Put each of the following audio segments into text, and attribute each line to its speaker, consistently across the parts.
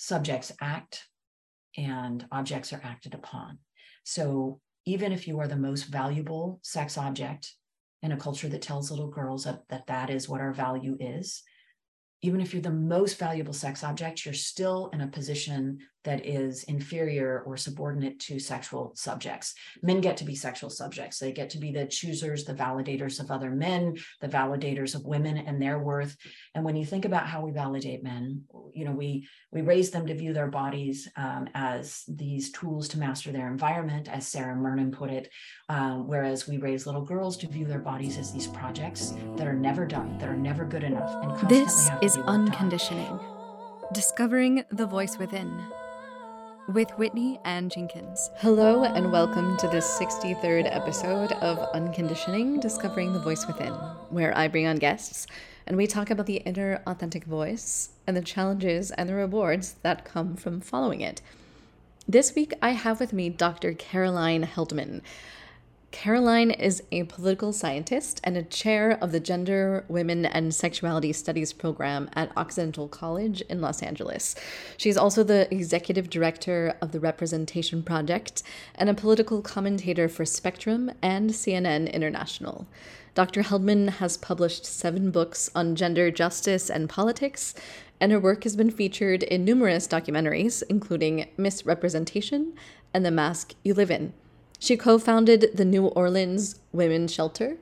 Speaker 1: subjects act and objects are acted upon. So even if you are the most valuable sex object in a culture that tells little girls that that, that is what our value is, even if you're the most valuable sex object, you're still in a position that is inferior or subordinate to sexual subjects. Men get to be sexual subjects. They get to be the choosers, the validators of other men, the validators of women and their worth. And when you think about how we validate men, you know, we we raise them to view their bodies um, as these tools to master their environment, as Sarah Murnen put it, um, whereas we raise little girls to view their bodies as these projects that are never done, that are never good enough.
Speaker 2: And this is unconditioning. Discovering the voice within with Whitney Ann Jenkins. Hello, and welcome to this 63rd episode of Unconditioning Discovering the Voice Within, where I bring on guests and we talk about the inner authentic voice and the challenges and the rewards that come from following it. This week, I have with me Dr. Caroline Heldman. Caroline is a political scientist and a chair of the Gender, Women, and Sexuality Studies program at Occidental College in Los Angeles. She's also the executive director of the Representation Project and a political commentator for Spectrum and CNN International. Dr. Heldman has published seven books on gender justice and politics, and her work has been featured in numerous documentaries, including Miss Representation and The Mask You Live In. She co founded the New Orleans Women's Shelter,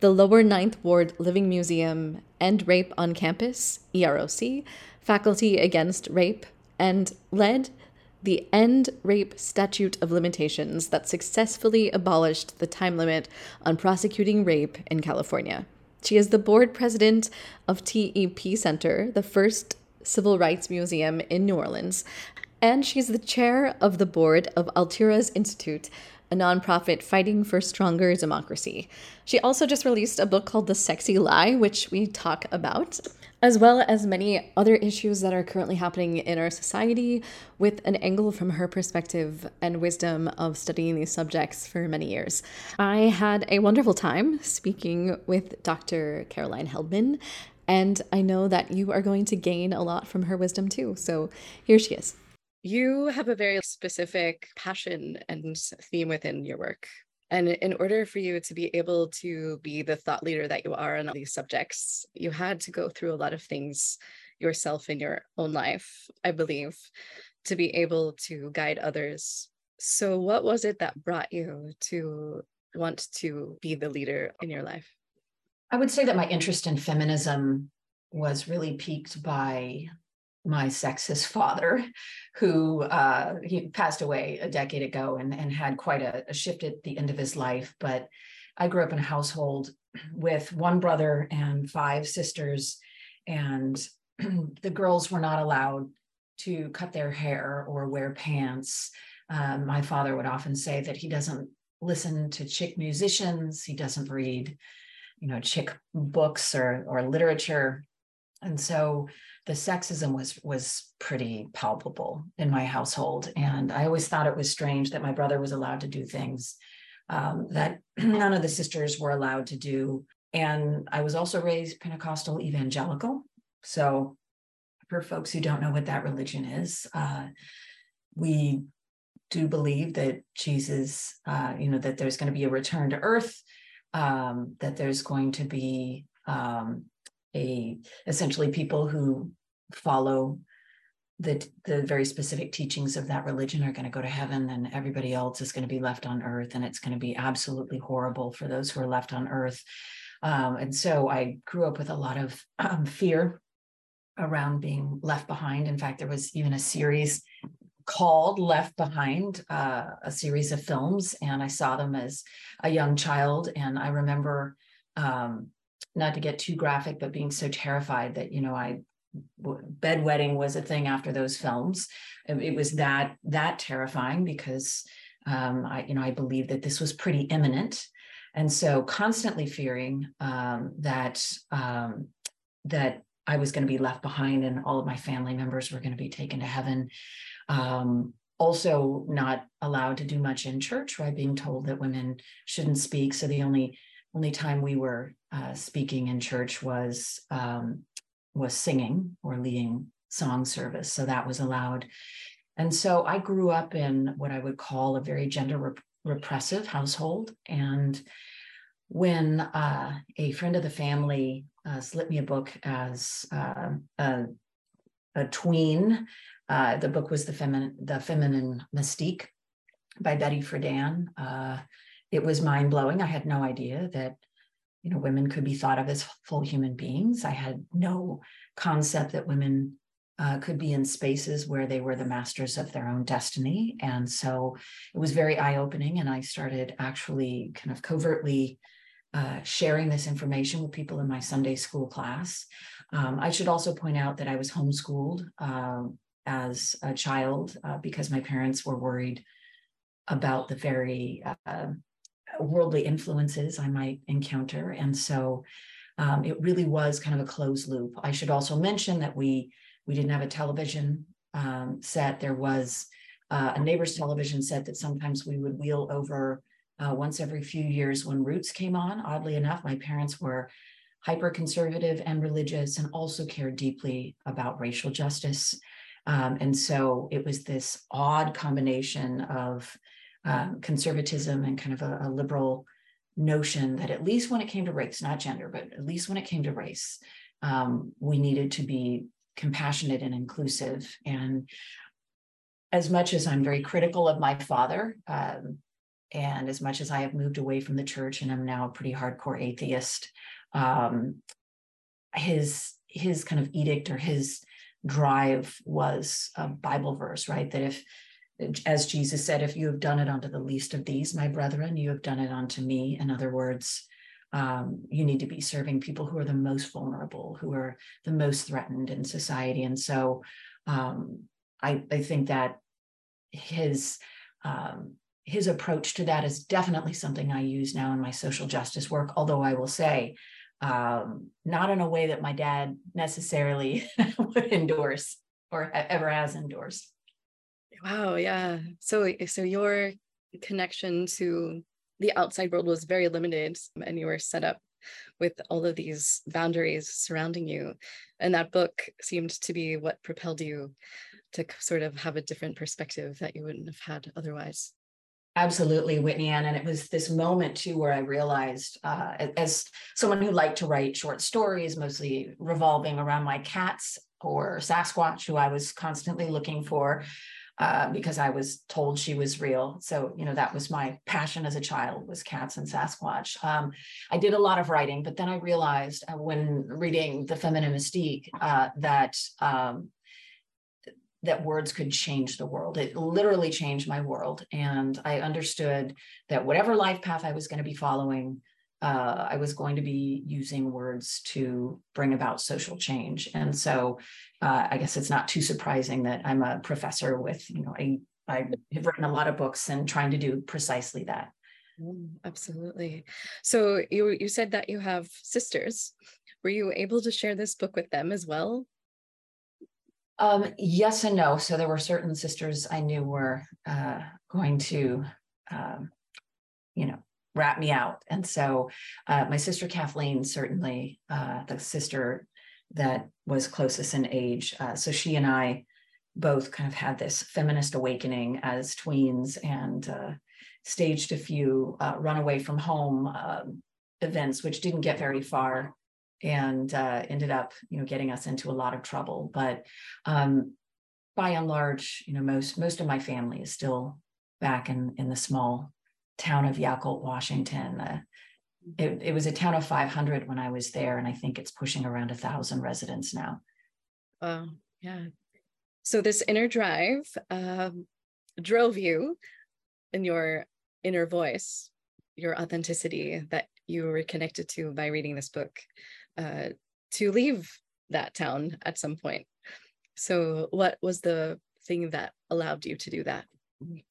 Speaker 2: the Lower Ninth Ward Living Museum, End Rape on Campus, EROC, Faculty Against Rape, and led the End Rape Statute of Limitations that successfully abolished the time limit on prosecuting rape in California. She is the board president of TEP Center, the first civil rights museum in New Orleans, and she's the chair of the board of Alturas Institute, a nonprofit fighting for stronger democracy. She also just released a book called The Sexy Lie, which we talk about, as well as many other issues that are currently happening in our society with an angle from her perspective and wisdom of studying these subjects for many years. I had a wonderful time speaking with Dr. Caroline Heldman, and I know that you are going to gain a lot from her wisdom too. So here she is. You have a very specific passion and theme within your work. And in order for you to be able to be the thought leader that you are on all these subjects, you had to go through a lot of things yourself in your own life, I believe, to be able to guide others. So, what was it that brought you to want to be the leader in your life?
Speaker 1: I would say that my interest in feminism was really piqued by my sexist father, who uh, he passed away a decade ago and, and had quite a, a shift at the end of his life. But I grew up in a household with one brother and five sisters, and the girls were not allowed to cut their hair or wear pants. Um, my father would often say that he doesn't listen to chick musicians, he doesn't read, you know, chick books or or literature, and so the sexism was was pretty palpable in my household. And i always thought it was strange that my brother was allowed to do things um, that none of the sisters were allowed to do. And i was also raised pentecostal evangelical. So for folks who don't know what that religion is uh, we do believe that jesus uh, you know that there's going to be a return to earth um, that there's going to be um, a essentially people who follow the the very specific teachings of that religion are going to go to heaven and everybody else is going to be left on earth and it's going to be absolutely horrible for those who are left on earth. Um, and so i grew up with a lot of um, fear around being left behind. In fact there was even a series called left behind uh, a series of films and i saw them as a young child and i remember um, not to get too graphic, but being so terrified that, you know, I bedwetting was a thing after those films. It was that that terrifying because um, I, you know, I believe that this was pretty imminent, and so constantly fearing um, that um, that I was going to be left behind and all of my family members were going to be taken to heaven. Um, also, not allowed to do much in church, right? Being told that women shouldn't speak. So the only only time we were uh, speaking in church was um, was singing or leading song service. So that was allowed. And so I grew up in what I would call a very gender rep- repressive household. And when uh, a friend of the family uh, slipped me a book as uh, a, a, tween, uh, the book was the feminine, the feminine mystique by Betty Friedan. It was mind blowing. I had no idea that you know women could be thought of as full human beings. I had no concept that women uh, could be in spaces where they were the masters of their own destiny. And so it was very eye opening. And I started actually kind of covertly uh, sharing this information with people in my Sunday school class. Um, I should also point out that I was homeschooled uh, as a child uh, because my parents were worried about the very uh, worldly influences I might encounter. And so um, it really was kind of a closed loop. I should also mention that we we didn't have a television um, set. There was uh, a neighbor's television set that sometimes we would wheel over uh, once every few years when Roots came on. Oddly enough, my parents were hyper conservative and religious and also cared deeply about racial justice. Um, and so it was this odd combination of um, conservatism and kind of a, a, liberal notion that at least when it came to race, not gender, but at least when it came to race, um, we needed to be compassionate and inclusive. And as much as I'm very critical of my father, um, and as much as I have moved away from the church and I'm now a pretty hardcore atheist, um, his his kind of edict or his drive was a Bible verse, right? That if, as Jesus said, if you have done it unto the least of these, my brethren, you have done it unto me. In other words, um, you need to be serving people who are the most vulnerable, who are the most threatened in society. And so um, I, I, think that his um, his approach to that is definitely something I use now in my social justice work. Although I will say, um, not in a way that my dad necessarily would endorse or ever has endorsed.
Speaker 2: Wow, yeah. So so your connection to the outside world was very limited and you were set up with all of these boundaries surrounding you. And that book seemed to be what propelled you to sort of have a different perspective that you wouldn't have had otherwise.
Speaker 1: Absolutely, Whitney Ann. And it was this moment too where I realized, uh, as someone who liked to write short stories, mostly revolving around my cats or Sasquatch, who I was constantly looking for, uh, because I was told she was real. So, you know, that was my passion as a child was cats and Sasquatch. Um, I did a lot of writing, but then I realized uh, when reading The Feminine Mystique uh, that um, that words could change the world. It literally changed my world. And I understood that whatever life path I was going to be following, uh, I was going to be using words to bring about social change. And so uh, I guess it's not too surprising that I'm a professor with, you know, I, I have written a lot of books and trying to do precisely that.
Speaker 2: Mm, absolutely. So you you said that you have sisters. Were you able to share this book with them as well?
Speaker 1: Um, yes and no. So there were certain sisters I knew were uh, going to, um, you know, rat me out. And so uh, my sister Kathleen, certainly uh, the sister that was closest in age. Uh, so she and I both kind of had this feminist awakening as tweens and uh, staged a few uh, runaway from home um, events, which didn't get very far and uh, ended up, you know, getting us into a lot of trouble. But um, by and large, you know, most most of my family is still back in in the small town of Yacolt, Washington. Uh, it, it was a town of 500 when I was there, and I think it's pushing around a thousand residents now.
Speaker 2: Yeah. So this inner drive um, drove you in your inner voice, your authenticity that you were connected to by reading this book, uh, to leave that town at some point. So, what was the thing that allowed you to do that?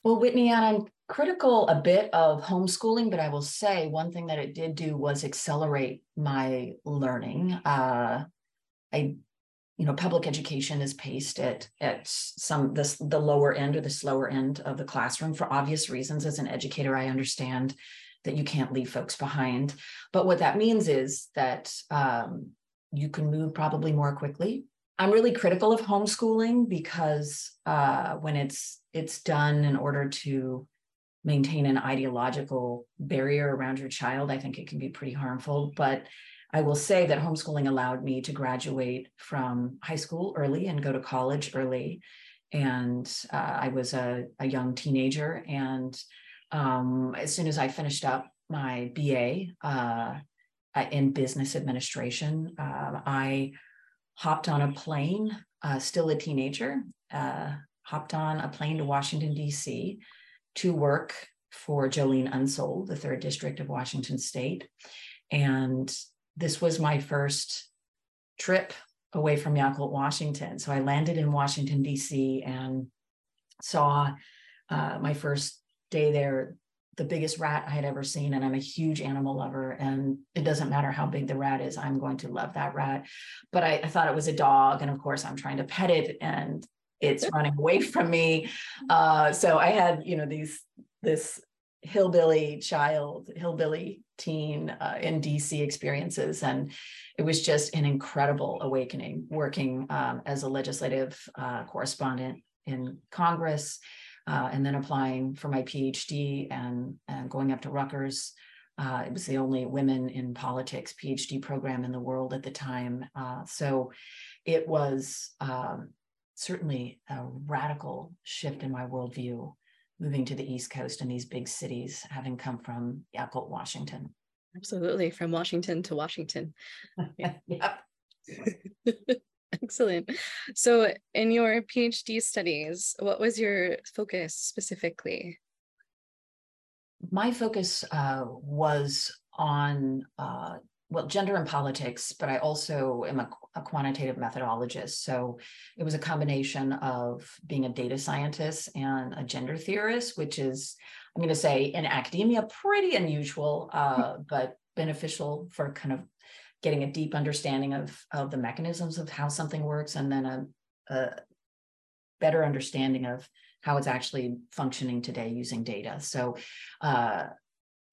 Speaker 1: Well, Whitney, I'm critical a bit of homeschooling, but I will say one thing that it did do was accelerate my learning. Uh, I, you know, public education is paced at at some this the lower end or the slower end of the classroom for obvious reasons. As an educator, I understand that you can't leave folks behind, but what that means is that um, you can move probably more quickly I'm really critical of homeschooling because uh, when it's it's done in order to maintain an ideological barrier around your child, I think it can be pretty harmful. But I will say that homeschooling allowed me to graduate from high school early and go to college early. And uh, I was a, a, young teenager. And um, as soon as I finished up my BA uh, in business administration, uh, I hopped on a plane, uh, still a teenager, uh, hopped on a plane to Washington, D.C. to work for Jolene Unsoeld, the third district of Washington state. And this was my first trip away from Yacolt, Washington. So I landed in Washington, D.C., and saw uh, my first day there the biggest rat I had ever seen. And I'm a huge animal lover. And it doesn't matter how big the rat is, I'm going to love that rat. But I, I thought it was a dog. And of course, I'm trying to pet it and it's running away from me. Uh, so I had, you know, these, this hillbilly child, hillbilly teen uh, in DC experiences. And it was just an incredible awakening working um, as a legislative uh, correspondent in Congress uh, and then applying for my PhD and, and going up to Rutgers. Uh, it was the only women in politics PhD program in the world at the time. Uh, so it was um, certainly a radical shift in my worldview moving to the East Coast and these big cities, having come from Yacolt, Washington.
Speaker 2: Absolutely, from Washington to Washington.
Speaker 1: yep.
Speaker 2: Excellent. So, in your PhD studies, what was your focus specifically?
Speaker 1: My focus uh, was on uh, well, gender and politics, but I also am a, a, quantitative methodologist. So it was a combination of being a data scientist and a gender theorist, which is, I'm going to say, in academia, pretty unusual, uh, but beneficial for kind of getting a deep understanding of, of the mechanisms of how something works and then a, a better understanding of how it's actually functioning today using data. So uh,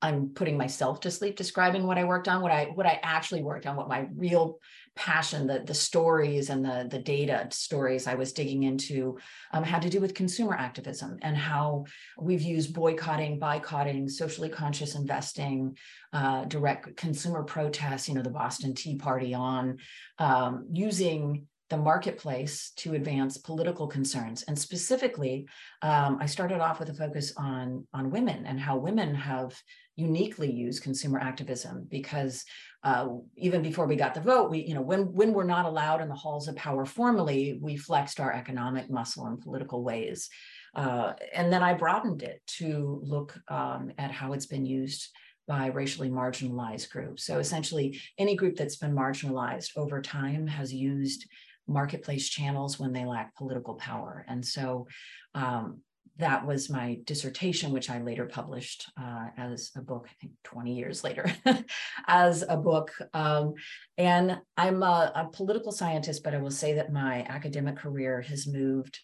Speaker 1: I'm putting myself to sleep describing what I worked on, what I what I actually worked on, what my real passion, the the stories and the the data stories I was digging into um, had to do with consumer activism and how we've used boycotting, boycotting, socially conscious investing, uh, direct consumer protests, you know, the Boston Tea Party on um, using the marketplace to advance political concerns. And specifically, um, I started off with a focus on, on women and how women have uniquely used consumer activism because uh, even before we got the vote, we, you know, when, when we're not allowed in the halls of power formally, we flexed our economic muscle in political ways. Uh, and then I broadened it to look um, at how it's been used by racially marginalized groups. So essentially, any group that's been marginalized over time has used marketplace channels when they lack political power. And so um, that was my dissertation, which I later published uh, as a book, I think 20 years later, as a book. Um, and I'm a, a, political scientist, but I will say that my academic career has moved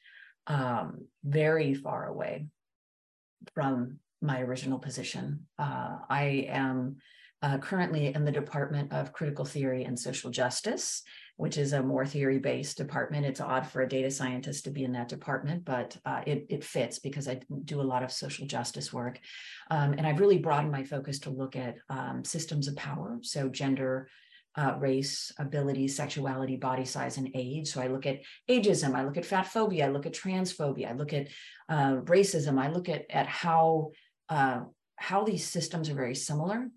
Speaker 1: um, very far away from my original position. Uh, I am uh, currently in the Department of Critical Theory and Social Justice which is a more theory based department. It's odd for a data scientist to be in that department, but uh, it, it fits because I do a lot of social justice work. Um, and I've really broadened my focus to look at um, systems of power, so gender. Uh, race, ability, sexuality, body size, and age. So I look at ageism, I look at fat phobia, I look at transphobia, I look at uh, racism, I look at at how uh, how these systems are very similar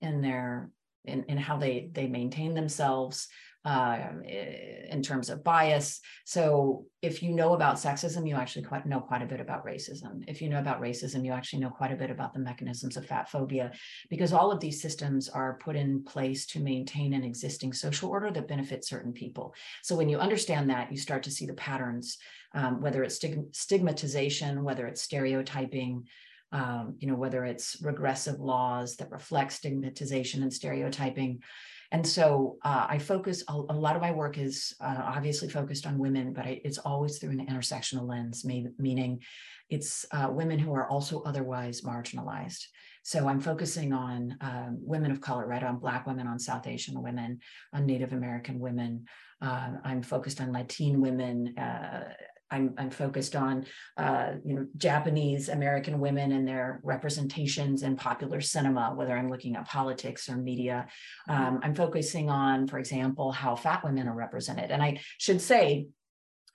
Speaker 1: in their in, in how they they maintain themselves um, in terms of bias. So if you know about sexism, you actually quite know quite a bit about racism. If you know about racism, you actually know quite a bit about the mechanisms of fat phobia, because all of these systems are put in place to maintain an existing social order that benefits certain people. So when you understand that, you start to see the patterns, um, whether it's stig- stigmatization, whether it's stereotyping, um, you know, whether it's regressive laws that reflect stigmatization and stereotyping and so uh, I focus, a, a, lot of my work is uh, obviously focused on women, but I, it's always through an intersectional lens, may, meaning it's uh, women who are also otherwise marginalized. So I'm focusing on um, women of color, right? On Black women, on South Asian women, on Native American women. Uh, I'm focused on Latin women, uh, I'm, I'm focused on, uh, you know, Japanese American women and their representations in popular cinema, whether I'm looking at politics or media. Um, I'm focusing on, for example, how fat women are represented. And I should say,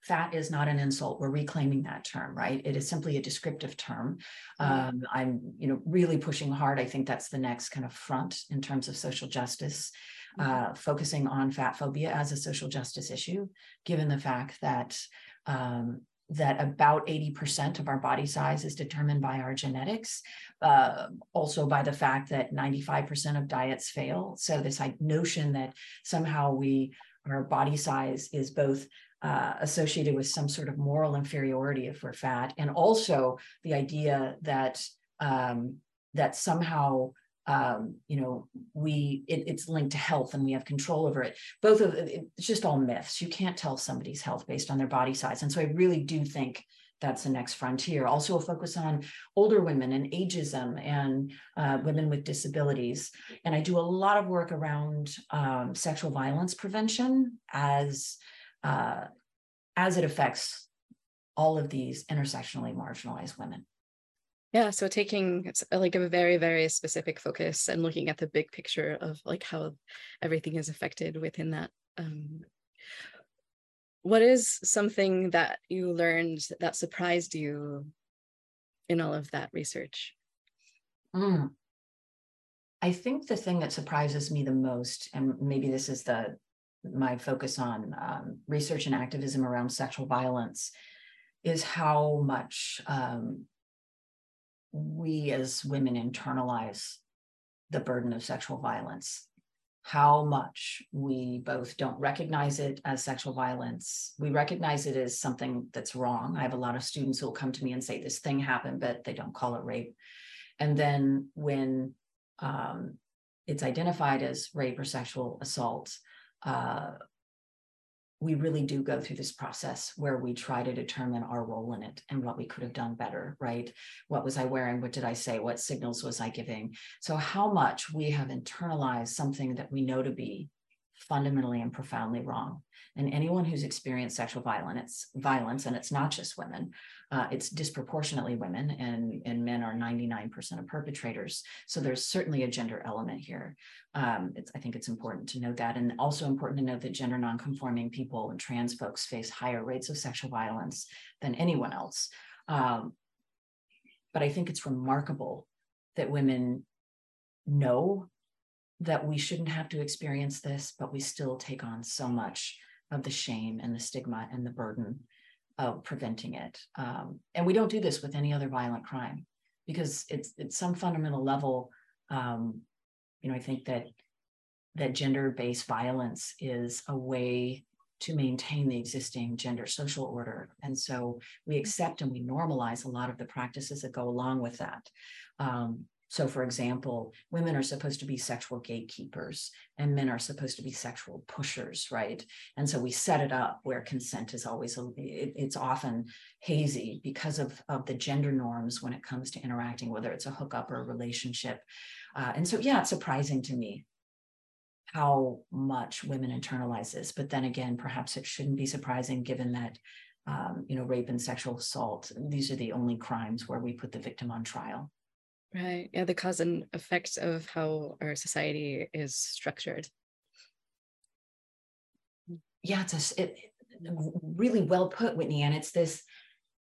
Speaker 1: fat is not an insult. We're reclaiming that term, right? It is simply a descriptive term. Mm-hmm. Um, I'm, you know, really pushing hard. I think that's the next kind of front in terms of social justice. Mm-hmm. Uh, focusing on fat phobia as a social justice issue, given the fact that um, that about 80% of our body size is determined by our genetics, uh, also by the fact that 95% of diets fail. So this notion that somehow we our body size is both uh, associated with some sort of moral inferiority if we're fat, and also the idea that um, that somehow um, you know, we it, it's linked to health and we have control over it. Both of it's just all myths. You can't tell somebody's health based on their body size, and so I really do think that's the next frontier. Also, a focus on older women and ageism and uh, women with disabilities. And I do a lot of work around um, sexual violence prevention as uh, as it affects all of these intersectionally marginalized women.
Speaker 2: Yeah, so taking like a very, very specific focus and looking at the big picture of like how everything is affected within that. Um, what is something that you learned that surprised you in all of that research?
Speaker 1: Mm. I think the thing that surprises me the most, and maybe this is the my focus on um, research and activism around sexual violence, is how much um, we as women internalize the burden of sexual violence how much we both don't recognize it as sexual violence. We recognize it as something that's wrong. I have a lot of students who will come to me and say, This thing happened, but they don't call it rape. And then when um, it's identified as rape or sexual assault, uh, we really do go through this process where we try to determine our role in it and what we could have done better, right? What was I wearing? What did I say? What signals was I giving? So, how much we have internalized something that we know to be fundamentally and profoundly wrong. And anyone who's experienced sexual violence, violence, and it's not just women, uh, it's disproportionately women, and, and men are 99% of perpetrators. So there's certainly a gender element here. Um, I think it's important to note that, and also important to note that gender nonconforming people and trans folks face higher rates of sexual violence than anyone else. Um, but I think it's remarkable that women know that we shouldn't have to experience this, but we still take on so much of the shame and the stigma and the burden of preventing it. Um, and we don't do this with any other violent crime because it's it's some fundamental level. Um, you know, I think that that gender-based violence is a way to maintain the existing gender social order. And so we accept and we normalize a lot of the practices that go along with that. Um, so, for example, women are supposed to be sexual gatekeepers and men are supposed to be sexual pushers, right? And so we set it up where consent is always, a, it, it's often hazy because of, of the gender norms when it comes to interacting, whether it's a hookup or a relationship. Uh, and so, yeah, it's surprising to me how much women internalize this. But then again, perhaps it shouldn't be surprising given that um, you know, rape and sexual assault, these are the only crimes where we put the victim on trial.
Speaker 2: Right. Yeah, the cause and effects of how our society is structured.
Speaker 1: Mm, yeah, it's a, it, really well put, Whitney. And it's this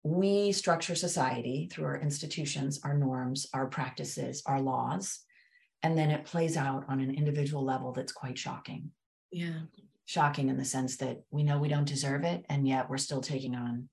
Speaker 1: we structure society through our institutions, our norms, our practices, our laws. And then it plays out on an individual level that's quite shocking.
Speaker 2: Yeah.
Speaker 1: Shocking in the sense that we know we don't deserve it, and yet we're still taking on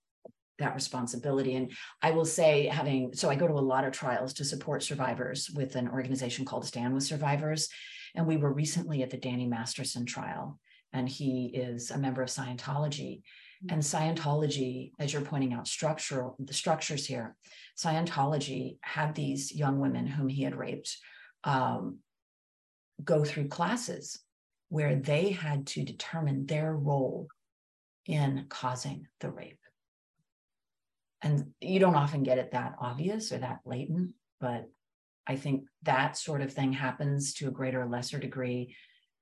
Speaker 1: that responsibility. And I will say, having so I go to a lot of trials to support survivors with an organization called Stand with Survivors. And we were recently at the Danny Masterson trial, and he is a member of Scientology. Mm-hmm. And Scientology, as you're pointing out, structural the structures here, Scientology had these young women whom he had raped um, go through classes where they had to determine their role in causing the rape. And you don't often get it that obvious or that blatant, but I think that sort of thing happens to a greater or lesser degree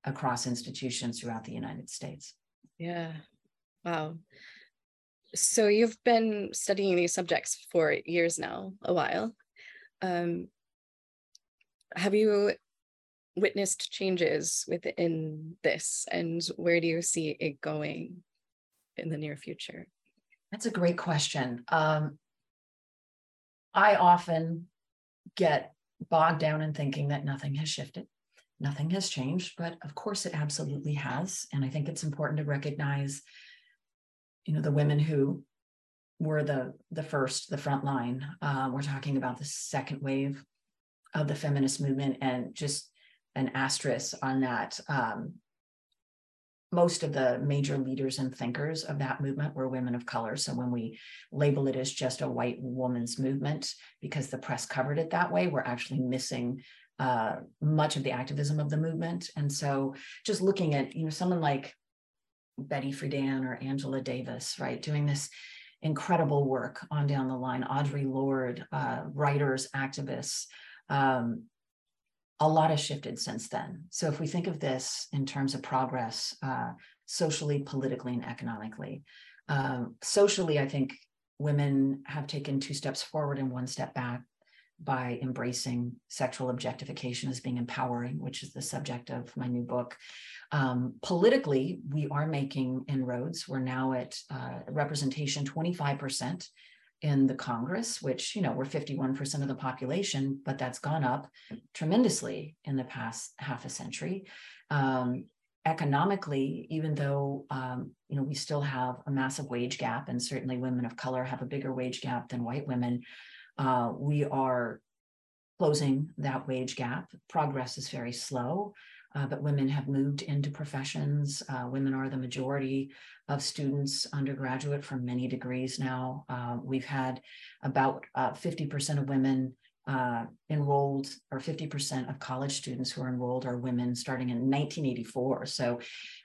Speaker 1: across institutions throughout the United States.
Speaker 2: Yeah. Wow. So you've been studying these subjects for years now, a while. Um, have you witnessed changes within this and where do you see it going in the near future?
Speaker 1: That's a great question. Um, I often get bogged down in thinking that nothing has shifted, nothing has changed, but of course it absolutely has. And I think it's important to recognize, you know, the women who were the the first, the front line. Uh, we're talking about the second wave of the feminist movement, and just an asterisk on that. Um, most of the major leaders and thinkers of that movement were women of color. So when we label it as just a white woman's movement, because the press covered it that way, we're actually missing uh, much of the activism of the movement. And so just looking at, you know, someone like Betty Friedan or Angela Davis, right, doing this incredible work on down the line, Audre Lorde, uh, writers, activists, um, a lot has shifted since then. So if we think of this in terms of progress, uh, socially, politically, and economically, um, socially, I think women have taken two steps forward and one step back by embracing sexual objectification as being empowering, which is the subject of my new book. Um, politically, we are making inroads. We're now at uh, representation 25% in the Congress, which, you know, we're 51% of the population, but that's gone up tremendously in the past half a century. Um, economically, even though, um, you know, we still have a massive wage gap, and certainly women of color have a bigger wage gap than white women, uh, we are closing that wage gap. Progress is very slow uh, but women have moved into professions. Uh, women are the majority of students undergraduate from many degrees now. Uh, we've had about 50% uh, of women uh, enrolled, or 50% of college students who are enrolled are women starting in 1984. So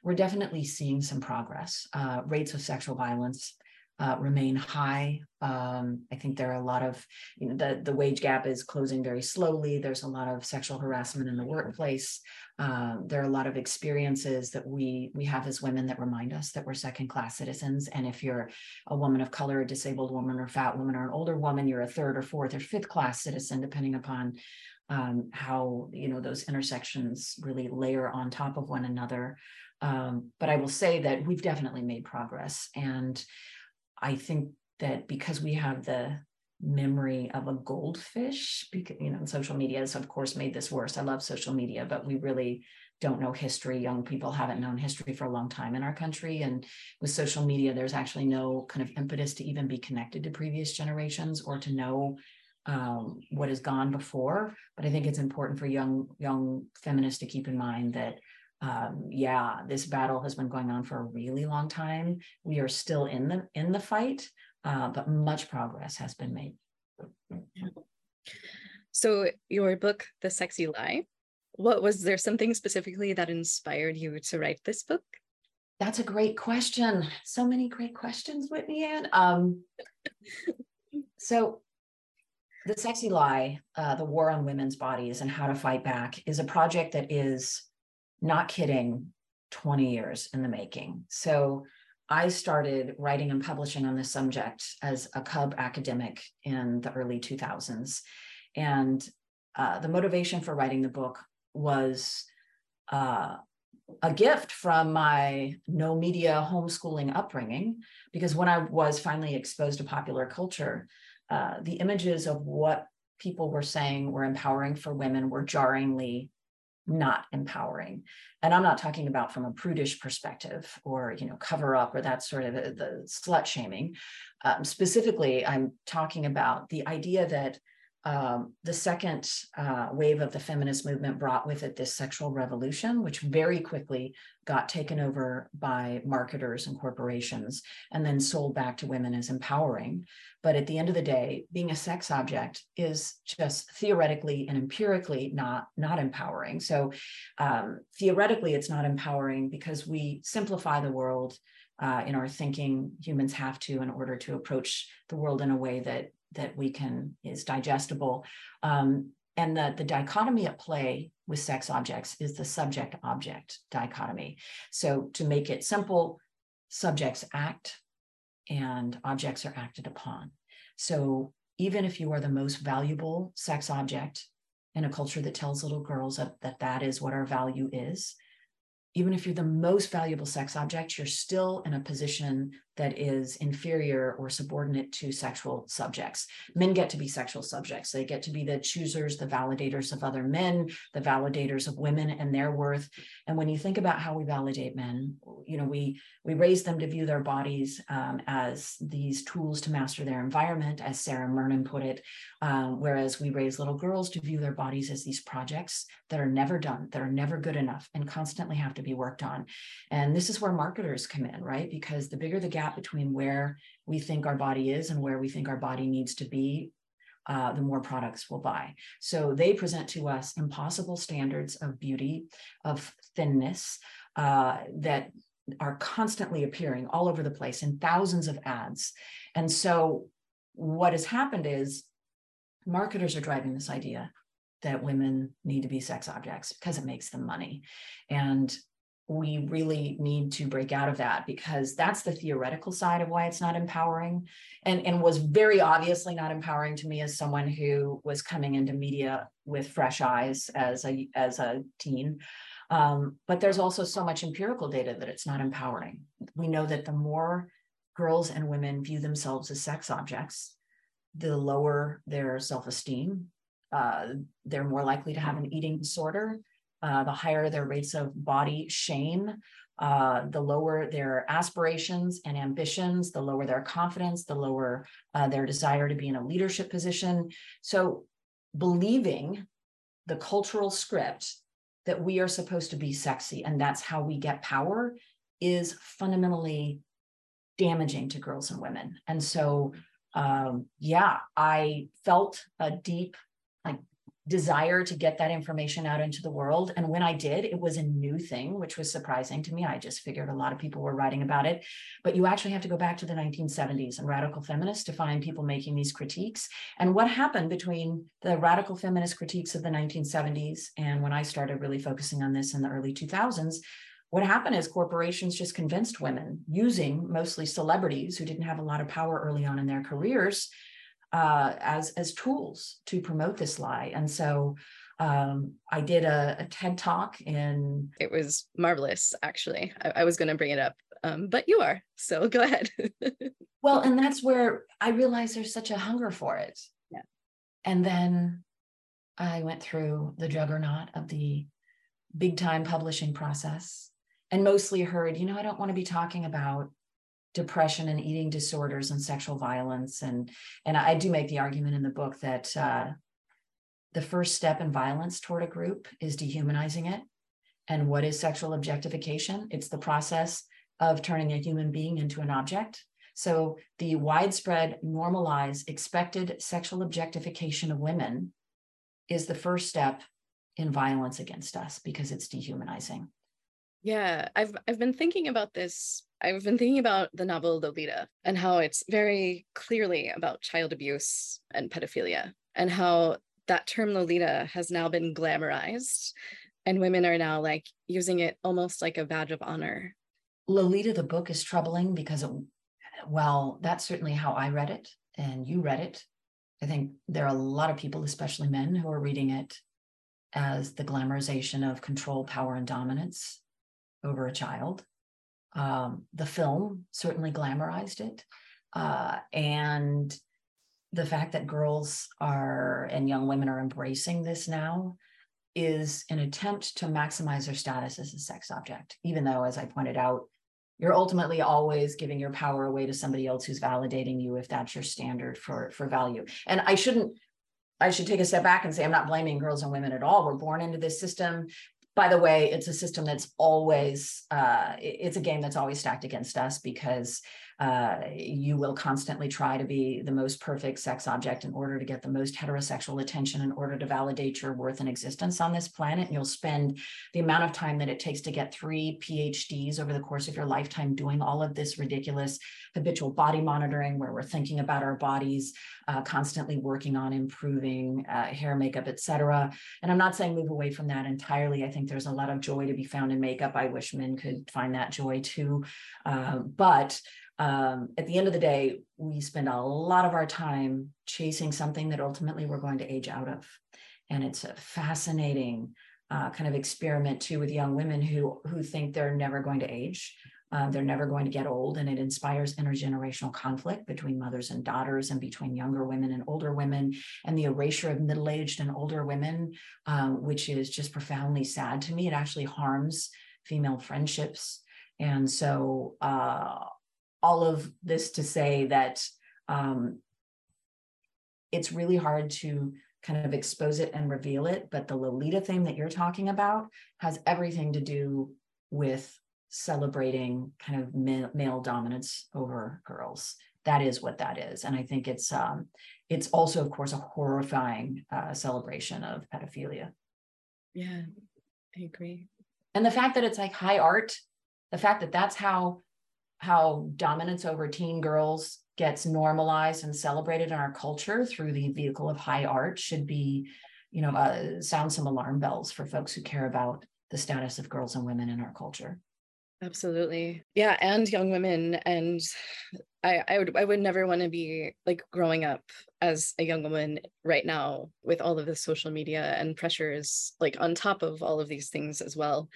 Speaker 1: we're definitely seeing some progress. Uh, rates of sexual violence uh, remain high. Um, I think there are a lot of, you know, the, the wage gap is closing very slowly. There's a lot of sexual harassment in the workplace. Uh, there are a lot of experiences that we we have as women that remind us that we're second class citizens. And if you're a woman of color, a disabled woman, or fat woman, or an older woman, you're a third or fourth or fifth class citizen, depending upon um, how you know those intersections really layer on top of one another. Um, but I will say that we've definitely made progress and I think that because we have the memory of a goldfish, because you know, social media has of course made this worse. I love social media, but we really don't know history. Young people haven't known history for a long time in our country. And with social media, there's actually no kind of impetus to even be connected to previous generations or to know um, what has gone before. But I think it's important for young young feminists to keep in mind that um, yeah, this battle has been going on for a really long time. We are still in the in the fight, uh, but much progress has been made.
Speaker 2: So your book, The Sexy Lie, what was there something specifically that inspired you to write this book?
Speaker 1: That's a great question. So many great questions, Whitney Ann. Um, so the sexy lie, uh, the war on women's bodies and how to fight back is a project that is not kidding, 20 years in the making. So I started writing and publishing on this subject as a cub academic in the early 2000s. And uh, the motivation for writing the book was uh, a gift from my no media homeschooling upbringing, because when I was finally exposed to popular culture, uh, the images of what people were saying were empowering for women were jarringly not empowering. And i'm not talking about from a prudish perspective or you know cover up or that sort of the, the slut shaming. Um, specifically i'm talking about the idea that um, the second uh, wave of the feminist movement brought with it this sexual revolution, which very quickly got taken over by marketers and corporations and then sold back to women as empowering. But at the end of the day, being a sex object is just theoretically and empirically not, not empowering. So um, theoretically, it's not empowering because we simplify the world uh, in our thinking. Humans have to in order to approach the world in a way that that we can is digestible. Um, and the, the dichotomy at play with sex objects is the subject object dichotomy. So to make it simple, subjects act and objects are acted upon. So even if you are the most valuable sex object in a culture that tells little girls that that, that is what our value is, even if you're the most valuable sex object, you're still in a position that is inferior or subordinate to sexual subjects. Men get to be sexual subjects. They get to be the choosers, the validators of other men, the validators of women and their worth. And when you think about how we validate men, you know, we we raise them to view their bodies um, as these tools to master their environment, as Sarah Murnen put it, um, whereas we raise little girls to view their bodies as these projects that are never done, that are never good enough, and constantly have to be worked on. And this is where marketers come in, right? Because the bigger the gap gap between where we think our body is and where we think our body needs to be, uh, the more products we'll buy. So they present to us impossible standards of beauty, of thinness uh, that are constantly appearing all over the place in thousands of ads. And so what has happened is marketers are driving this idea that women need to be sex objects because it makes them money. And we really need to break out of that because that's the theoretical side of why it's not empowering and, and was very obviously not empowering to me as someone who was coming into media with fresh eyes as a as a teen. Um, but there's also so much empirical data that it's not empowering. We know that the more girls and women view themselves as sex objects the lower their self-esteem uh, they're more likely to have an eating disorder uh, the higher their rates of body shame, uh, the lower their aspirations and ambitions, the lower their confidence, the lower uh, their desire to be in a leadership position. So, believing the cultural script that we are supposed to be sexy and that's how we get power is fundamentally damaging to girls and women. And so, um, yeah, I felt a deep like desire to get that information out into the world. And when I did, it was a new thing, which was surprising to me. I just figured a lot of people were writing about it. But you actually have to go back to the 1970s and radical feminists to find people making these critiques. And what happened between the radical feminist critiques of the 1970s and when I started really focusing on this in the early 2000s what happened is corporations just convinced women using mostly celebrities who didn't have a lot of power early on in their careers uh, as as tools to promote this lie. And so um, I did a, a, TED talk in.
Speaker 2: It was marvelous, actually. I, I was going to bring it up, um, but you are, so go ahead.
Speaker 1: well, and that's where I realized there's such a hunger for it.
Speaker 2: Yeah.
Speaker 1: And then I went through the juggernaut of the big time publishing process and mostly heard, you know, I don't want to be talking about depression and eating disorders and sexual violence. And and i do make the argument in the book that uh, the first step in violence toward a group is dehumanizing it. And what is sexual objectification? It's the process of turning a human being into an object. So the widespread normalized expected sexual objectification of women is the first step in violence against us because it's dehumanizing.
Speaker 2: Yeah i've i've been thinking about this I've been thinking about the novel Lolita and how it's very clearly about child abuse and pedophilia, and how that term Lolita has now been glamorized, and women are now like using it almost like a badge of honor.
Speaker 1: Lolita, the book, is troubling because, it, well, that's certainly how I read it, and you read it. I think there are a lot of people, especially men, who are reading it as the glamorization of control, power, and dominance over a child. Um, the film certainly glamorized it. Uh, and the fact that girls are and young women are embracing this now is an attempt to maximize their status as a sex object, even though, as I pointed out, you're ultimately always giving your power away to somebody else who's validating you if that's your standard for for value and i shouldn't I should take a step back and say I'm not blaming girls and women at all. We're born into this system. By the way, it's a system that's always uh, it's a game that's always stacked against us because uh, you will constantly try to be the most perfect sex object in order to get the most heterosexual attention in order to validate your worth and existence on this planet. And you'll spend the amount of time that it takes to get three PhDs over the course of your lifetime doing all of this ridiculous habitual body monitoring, where we're thinking about our bodies, uh, constantly working on improving uh, hair, makeup, etc. And I'm not saying move away from that entirely. I think there's a lot of joy to be found in makeup. I wish men could find that joy too. Uh, but um, at the end of the day, we spend a lot of our time chasing something that ultimately we're going to age out of. And it's a fascinating uh, kind of experiment too with young women who who think they're never going to age. Uh, they're never going to get old, and it inspires intergenerational conflict between mothers and daughters, and between younger women and older women, and the erasure of middle-aged and older women, um, which is just profoundly sad to me. It actually harms female friendships, and so uh, all of this to say that um, it's really hard to kind of expose it and reveal it. But the Lolita thing that you're talking about has everything to do with celebrating kind of male, male dominance over girls. That is what that is, and I think it's um, it's also, of course, a horrifying uh, celebration of pedophilia.
Speaker 2: Yeah, I agree.
Speaker 1: And the fact that it's like high art, the fact that that's how how dominance over teen girls gets normalized and celebrated in our culture through the vehicle of high art should be, you know, uh, sound some alarm bells for folks who care about the status of girls and women in our culture.
Speaker 2: Absolutely. Yeah, and young women and I I would I would never want to be like growing up as a young woman right now with all of the social media and pressures like on top of all of these things as well.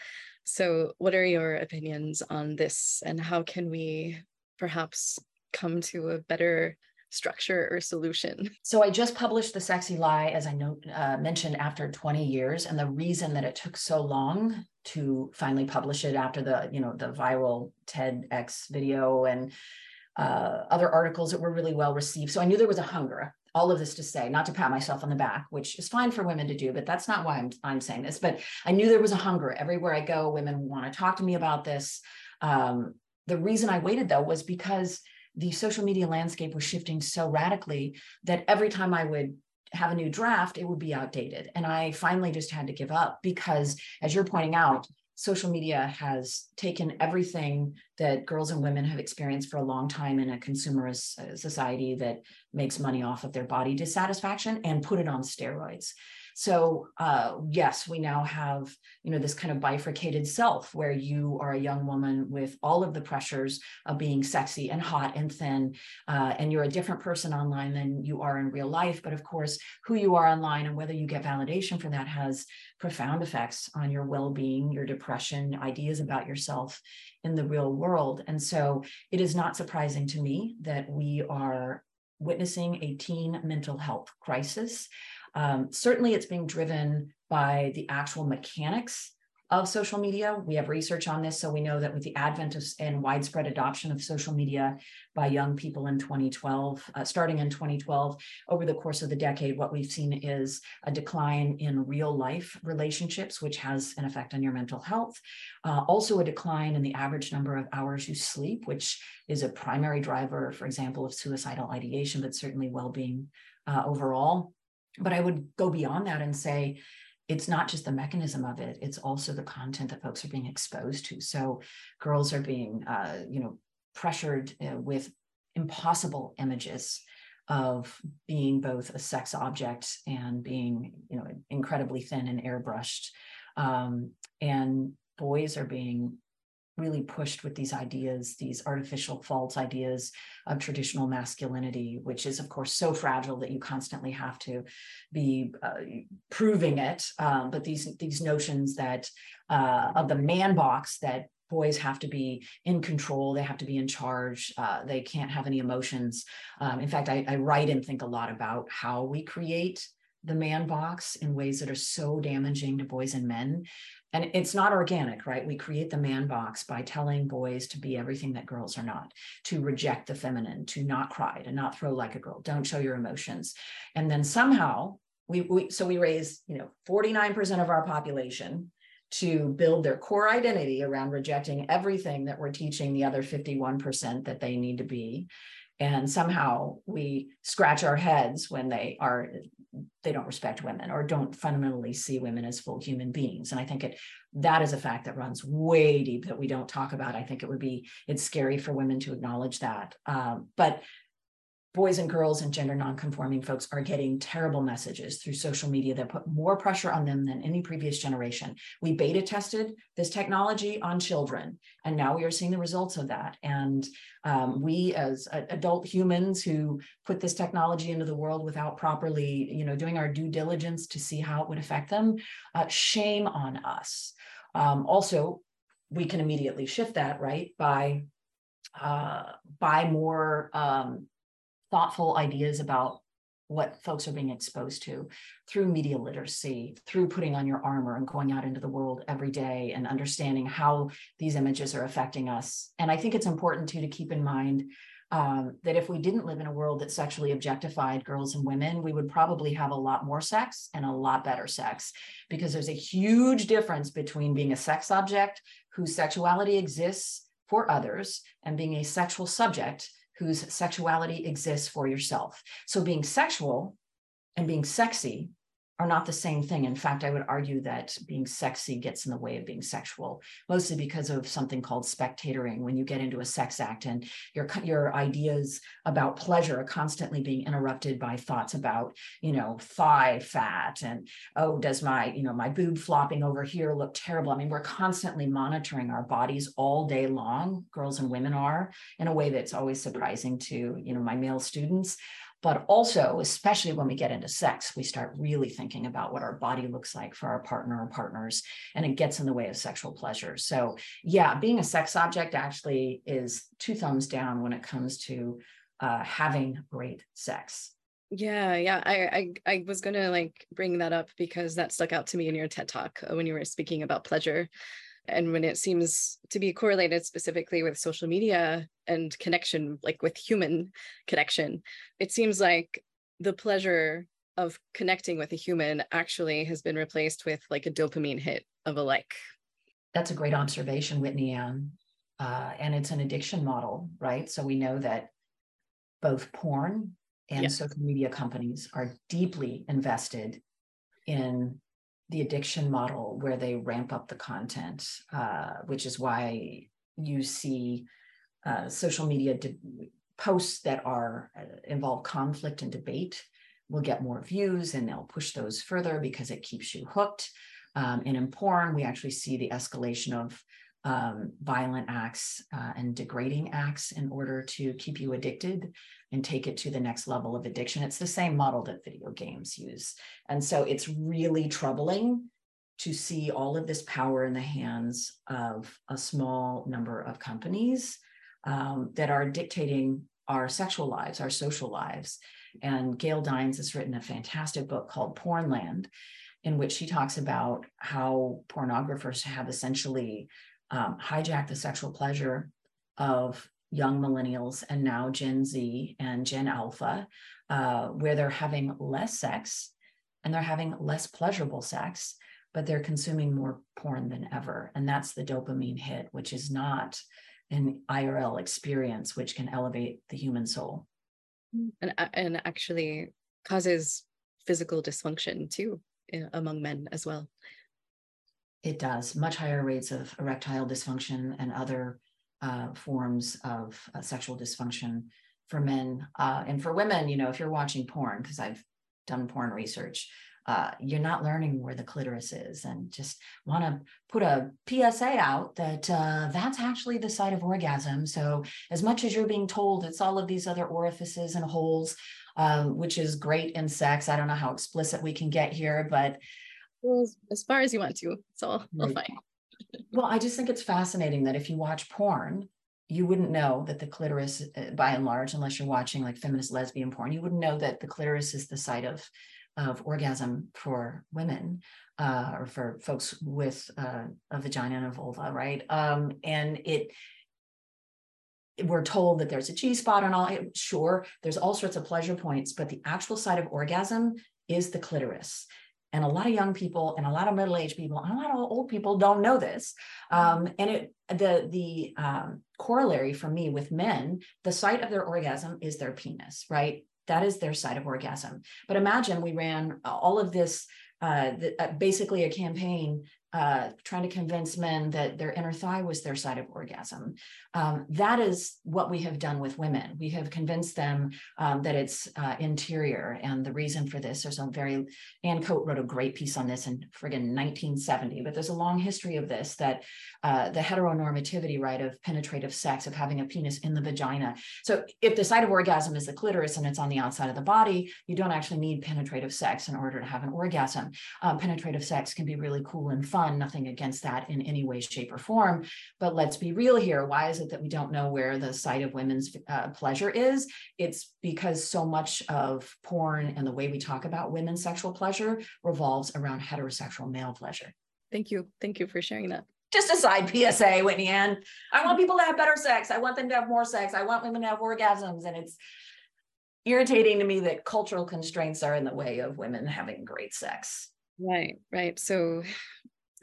Speaker 2: So, what are your opinions on this, and how can we perhaps come to a better structure or solution?
Speaker 1: So, I just published The Sexy Lie, as I know, uh, mentioned, after 20 years. And the reason that it took so long to finally publish it after the, you know, the viral TEDx video and uh, other articles that were really well received. So I knew there was a hunger all of this to say, not to pat myself on the back, which is fine for women to do, but that's not why I'm, I'm saying this. But I knew there was a hunger everywhere I go. Women want to talk to me about this. Um, the reason I waited though was because the social media landscape was shifting so radically that every time I would have a new draft, it would be outdated. And I finally just had to give up because, as you're pointing out, social media has taken everything that girls and women have experienced for a long time in a consumerist uh, society that makes money off of their body dissatisfaction and put it on steroids. So uh, yes, we now have you know this kind of bifurcated self where you are a young woman with all of the pressures of being sexy and hot and thin, uh, and you're a different person online than you are in real life. But of course, who you are online and whether you get validation for that has profound effects on your well-being, your depression, ideas about yourself in the real world. And so it is not surprising to me that we are witnessing a teen mental health crisis. Um, certainly, it's being driven by the actual mechanics of social media. We have research on this, so we know that with the advent of and widespread adoption of social media by young people in 2012, uh, starting in 2012, over the course of the decade, what we've seen is a decline in real life relationships, which has an effect on your mental health. Uh, also, a decline in the average number of hours you sleep, which is a primary driver, for example, of suicidal ideation, but certainly well being uh, overall. But I would go beyond that and say, it's not just the mechanism of it it's also the content that folks are being exposed to. So girls are being uh, you know pressured uh, with impossible images of being both a sex object and being you know incredibly thin and airbrushed. Um, and boys are being really pushed with these ideas, these artificial false ideas of traditional masculinity, which is, of course, so fragile that you constantly have to be uh, proving it. Um, but these these notions that uh, of the man box that boys have to be in control they have to be in charge uh, they can't have any emotions um, in fact I, I write and think a lot about how we create the man box in ways that are so damaging to boys and men and it's not organic right? We create the man box by telling boys to be everything that girls are not to reject the feminine to not cry to not throw like a girl don't show your emotions. And then somehow we, we so we raise you know 49% of our population to build their core identity around rejecting everything that we're teaching the other 51% that they need to be and somehow we scratch our heads when they are they don't respect women or don't fundamentally see women as full human beings. And i think it that is a fact that runs way deep that we don't talk about. I think it would be it's scary for women to acknowledge that. Um, but boys and girls and gender nonconforming folks are getting terrible messages through social media that put more pressure on them than any previous generation. We beta tested this technology on children, and now we are seeing the results of that. And um, we, as adult humans who put this technology into the world without properly, you know, doing our due diligence to see how it would affect them, uh, shame on us. Um, also, we can immediately shift that right by uh, by more um, thoughtful ideas about what folks are being exposed to through media literacy, through putting on your armor and going out into the world every day and understanding how these images are affecting us. And I think it's important too to keep in mind um, that if we didn't live in a world that sexually objectified girls and women, we would probably have a lot more sex and a lot better sex because there's a huge difference between being a sex object whose sexuality exists for others and being a sexual subject whose sexuality exists for yourself. So being sexual and being sexy are not the same thing. In fact, I would argue that being sexy gets in the way of being sexual, mostly because of something called spectatoring. When you get into a sex act and your your ideas about pleasure are constantly being interrupted by thoughts about, you know, thigh fat and oh, does my you know my boob flopping over here look terrible? I mean, we're constantly monitoring our bodies all day long. Girls and women are in a way that's always surprising to you know my male students but also especially when we get into sex we start really thinking about what our body looks like for our partner or partners and it gets in the way of sexual pleasure. So yeah being a sex object actually is two thumbs down when it comes to uh, having great sex.
Speaker 2: Yeah yeah I, I i was gonna like bring that up because that stuck out to me in your ted talk uh, when you were speaking about pleasure and when it seems to be correlated specifically with social media and connection like with human connection it seems like the pleasure of connecting with a human actually has been replaced with like a dopamine hit of a like
Speaker 1: that's a great observation whitney ann uh, and it's an addiction model right so we know that both porn and yeah. social media companies are deeply invested in the addiction model where they ramp up the content, uh, which is why you see uh, social media de- posts that are uh, involve conflict and debate will get more views and they'll push those further because it keeps you hooked. Um, and in porn, we actually see the escalation of um, violent acts uh, and degrading acts in order to keep you addicted and take it to the next level of addiction. It's the same model that video games use. And so it's really troubling to see all of this power in the hands of a small number of companies um, that are dictating our sexual lives, our social lives. And Gail Dines has written a fantastic book called Pornland, in which she talks about how pornographers have essentially um, hijack the sexual pleasure of young millennials and now Gen Z and Gen Alpha, uh, where they're having less sex and they're having less pleasurable sex, but they're consuming more porn than ever. And that's the dopamine hit, which is not an IRL experience, which can elevate the human soul.
Speaker 2: And, uh, and actually causes physical dysfunction too among men as well.
Speaker 1: It does. Much higher rates of erectile dysfunction and other uh, forms of uh, sexual dysfunction for men. Uh, and for women, you know, if you're watching porn, because I've done porn research, uh, you're not learning where the clitoris is and just want to put a PSA out that uh, that's actually the site of orgasm. So, as much as you're being told it's all of these other orifices and holes, um, which is great in sex, I don't know how explicit we can get here, but
Speaker 2: as far as you want to. It's all, all fine.
Speaker 1: well, I just think it's fascinating that if you watch porn, you wouldn't know that the clitoris, uh, by and large, unless you're watching like feminist lesbian porn, you wouldn't know that the clitoris is the site of of orgasm for women uh, or for folks with uh, a vagina and a vulva, right? Um, and it we're told that there's a G spot and all. Sure, there's all sorts of pleasure points, but the actual site of orgasm is the clitoris. And a lot of young people and a lot of middle-aged people and a lot of old people don't know this. Um, and it the the um, corollary for me with men, the site of their orgasm is their penis, right? That is their site of orgasm. But imagine we ran all of this uh, the, uh, basically a campaign uh, trying to convince men that their inner thigh was their site of orgasm. Um, that is what we have done with women. We have convinced them um, that it's uh, interior. And the reason for this, there's a very, Anne Koedt wrote a great piece on this in friggin' 1970, but there's a long history of this that uh, the heteronormativity, right, of penetrative sex, of having a penis in the vagina. So if the site of orgasm is the clitoris and it's on the outside of the body, you don't actually need penetrative sex in order to have an orgasm. Um, penetrative sex can be really cool and fun nothing against that in any way, shape, or form. But let's be real here. Why is it that we don't know where the site of women's uh, pleasure is? It's because so much of porn and the way we talk about women's sexual pleasure revolves around heterosexual male pleasure.
Speaker 2: Thank you. Thank you for sharing that
Speaker 1: just a side PSA, Whitney Ann. I want people to have better sex. I want them to have more sex. I want women to have orgasms. And it's irritating to me that cultural constraints are in the way of women having great sex.
Speaker 2: Right, right. So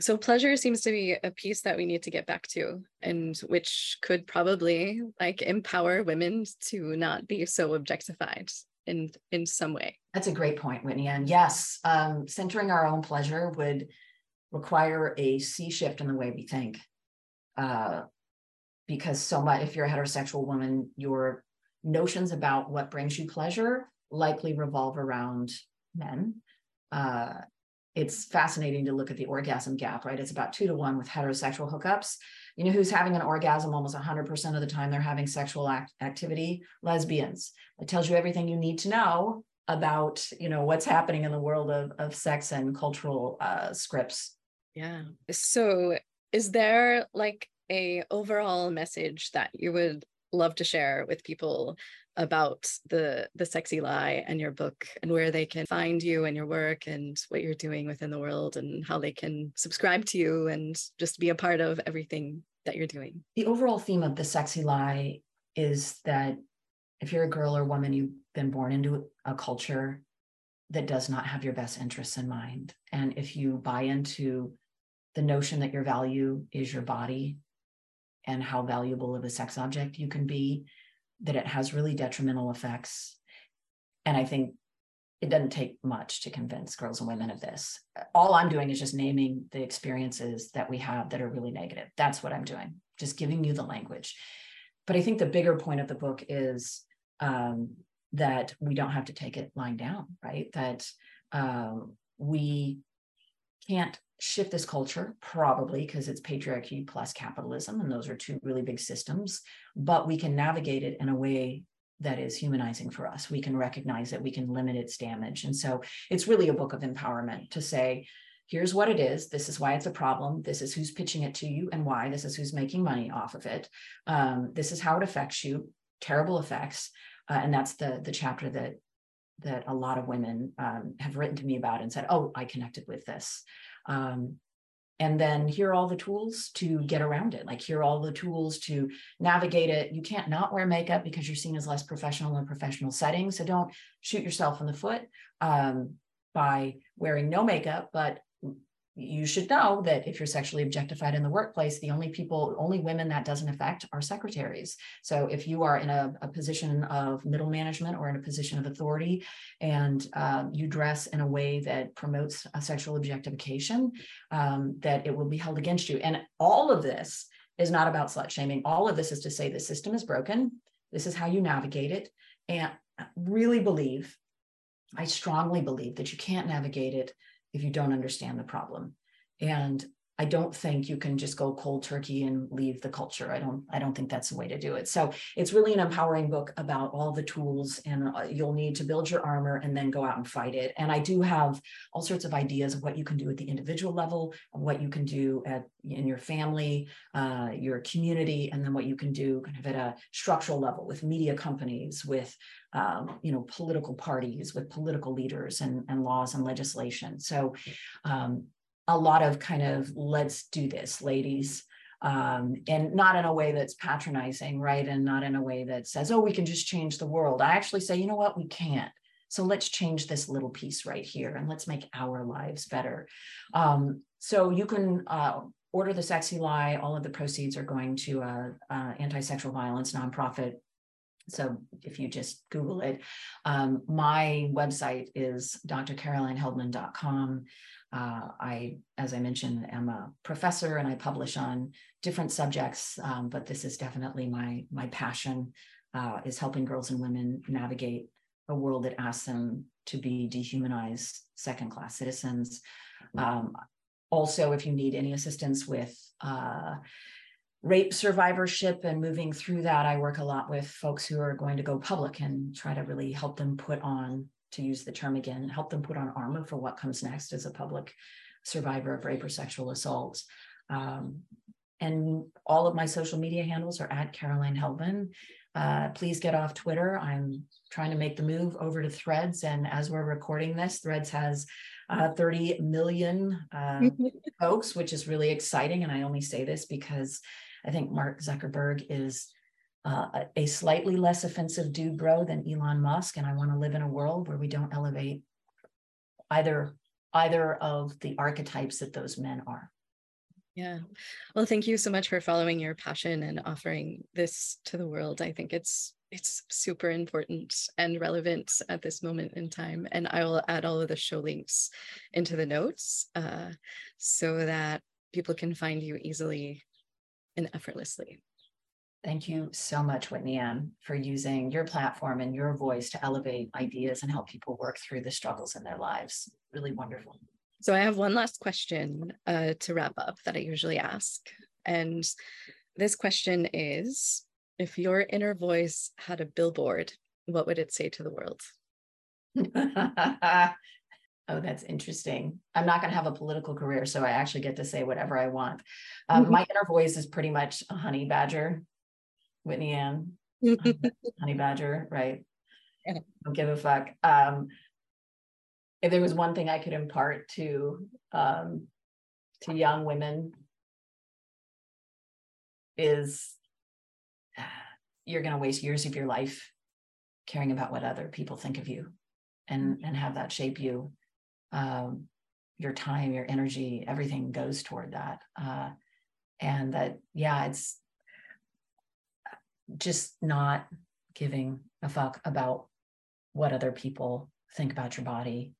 Speaker 2: so pleasure seems to be a piece that we need to get back to and which could probably like empower women to not be so objectified in in some way.
Speaker 1: That's a great point Whitney Ann yes um, centering our own pleasure would require a sea shift in the way we think uh, because so much if you're a heterosexual woman your notions about what brings you pleasure likely revolve around men uh, it's fascinating to look at the orgasm gap, right? It's about two to one with heterosexual hookups. You know who's having an orgasm almost 100% of the time they're having sexual act- activity? Lesbians. It tells you everything you need to know about, you know, what's happening in the world of, of sex and cultural uh, scripts.
Speaker 2: Yeah. So is there like a overall message that you would love to share with people about the the sexy lie and your book and where they can find you and your work and what you're doing within the world and how they can subscribe to you and just be a part of everything that you're doing.
Speaker 1: The overall theme of the sexy lie is that if you're a girl or woman, you've been born into a culture that does not have your best interests in mind. And if you buy into the notion that your value is your body and how valuable of a sex object you can be, that it has really detrimental effects. And I think it doesn't take much to convince girls and women of this. All I'm doing is just naming the experiences that we have that are really negative. That's what I'm doing, just giving you the language. But I think the bigger point of the book is um, that we don't have to take it lying down, right? That um, we can't shift this culture, probably because it's patriarchy plus capitalism, and those are two really big systems, but we can navigate it in a way that is humanizing for us. We can recognize it, we can limit its damage. And so it's really a book of empowerment to say, here's what it is. This is why it's a problem. This is who's pitching it to you and why. This is who's making money off of it. Um, this is how it affects you. Terrible effects. Uh, and that's the the chapter that that a lot of women um, have written to me about and said, "Oh, I connected with this." Um, and then here are all the tools to get around it. Like here are all the tools to navigate it. You can't not wear makeup because you're seen as less professional in a professional settings. So don't shoot yourself in the foot um, by wearing no makeup, but you should know that if you're sexually objectified in the workplace, the only people, only women that doesn't affect are secretaries. So if you are in a, a position of middle management or in a position of authority and um, you dress in a way that promotes a sexual objectification, um, that it will be held against you. And all of this is not about slut shaming. All of this is to say the system is broken. This is how you navigate it. And I really believe, I strongly believe that you can't navigate it if you don't understand the problem. And I don't think you can just go cold turkey and leave the culture. I don't I don't think that's the way to do it. So it's really an empowering book about all the tools and uh, you'll need to build your armor and then go out and fight it. And I do have all sorts of ideas of what you can do at the individual level, of what you can do at in your family, uh, your community, and then what you can do kind of at a structural level with media companies, with um, you know political parties, with political leaders and, and laws and legislation. So um, a lot of kind of let's do this, ladies. Um, and not in a way that's patronizing, right? And not in a way that says, oh, we can just change the world. I actually say, you know what, we can't. So let's change this little piece right here and let's make our lives better. Um, so you can uh, order the sexy lie. All of the proceeds are going to a, a anti-sexual violence nonprofit. So if you just Google it, um, my website is drcarolineheldman.com. Uh, I, as I mentioned, am a professor and I publish on different subjects, um, but this is definitely my my passion uh, is helping girls and women navigate a world that asks them to be dehumanized second class citizens. Um, also, if you need any assistance with uh, rape survivorship and moving through that, I work a lot with folks who are going to go public and try to really help them put on, to use the term again, help them put on armor for what comes next as a public survivor of rape or sexual assault. Um, and all of my social media handles are at Caroline Heldman. Uh, please get off Twitter. I'm trying to make the move over to Threads. And as we're recording this, Threads has uh, 30 million uh, folks, which is really exciting. And I only say this because I think Mark Zuckerberg is uh, a slightly less offensive dude bro than Elon Musk. And I want to live in a world where we don't elevate either either of the archetypes that those men are.
Speaker 2: Yeah. Well, thank you so much for following your passion and offering this to the world. I think it's it's super important and relevant at this moment in time. And I will add all of the show links into the notes uh, so that people can find you easily and effortlessly.
Speaker 1: Thank you so much, Whitney Ann, for using your platform and your voice to elevate ideas and help people work through the struggles in their lives. Really wonderful.
Speaker 2: So I have one last question uh, to wrap up that I usually ask. And this question is if your inner voice had a billboard, what would it say to the world?
Speaker 1: oh, that's interesting. I'm not going to have a political career, so I actually get to say whatever I want. Um, mm-hmm. My inner voice is pretty much a honey badger, Whitney Ann, honey badger, right? Don't give a fuck. Um, if there was one thing I could impart to um, to young women is you're going to waste years of your life caring about what other people think of you and mm-hmm. and have that shape you um, your time your energy everything goes toward that uh, and that yeah it's just not giving a fuck about what other people think about your body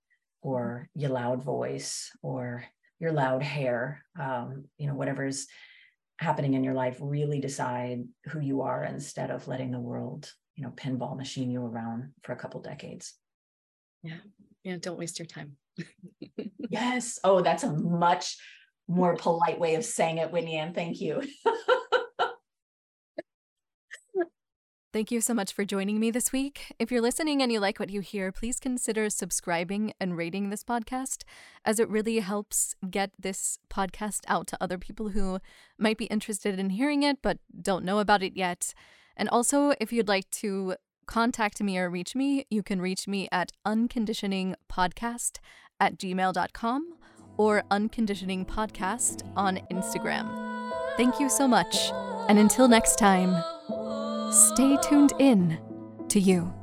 Speaker 1: or your loud voice or your loud hair. Um, you know whatever's happening in your life really decide who you are instead of letting the world you know pinball machine you around for a couple decades.
Speaker 2: Yeah. Yeah don't waste your time.
Speaker 1: Yes. Oh that's a much more polite way of saying it Whitney Ann thank you
Speaker 2: Thank you so much for joining me this week. If you're listening and you like what you hear, please consider subscribing and rating this podcast, as it really helps get this podcast out to other people who might be interested in hearing it but don't know about it yet. And also, if you'd like to contact me or reach me, you can reach me at unconditioningpodcast at gmail.com or unconditioningpodcast on Instagram. Thank you so much. And until next time, stay tuned in to you.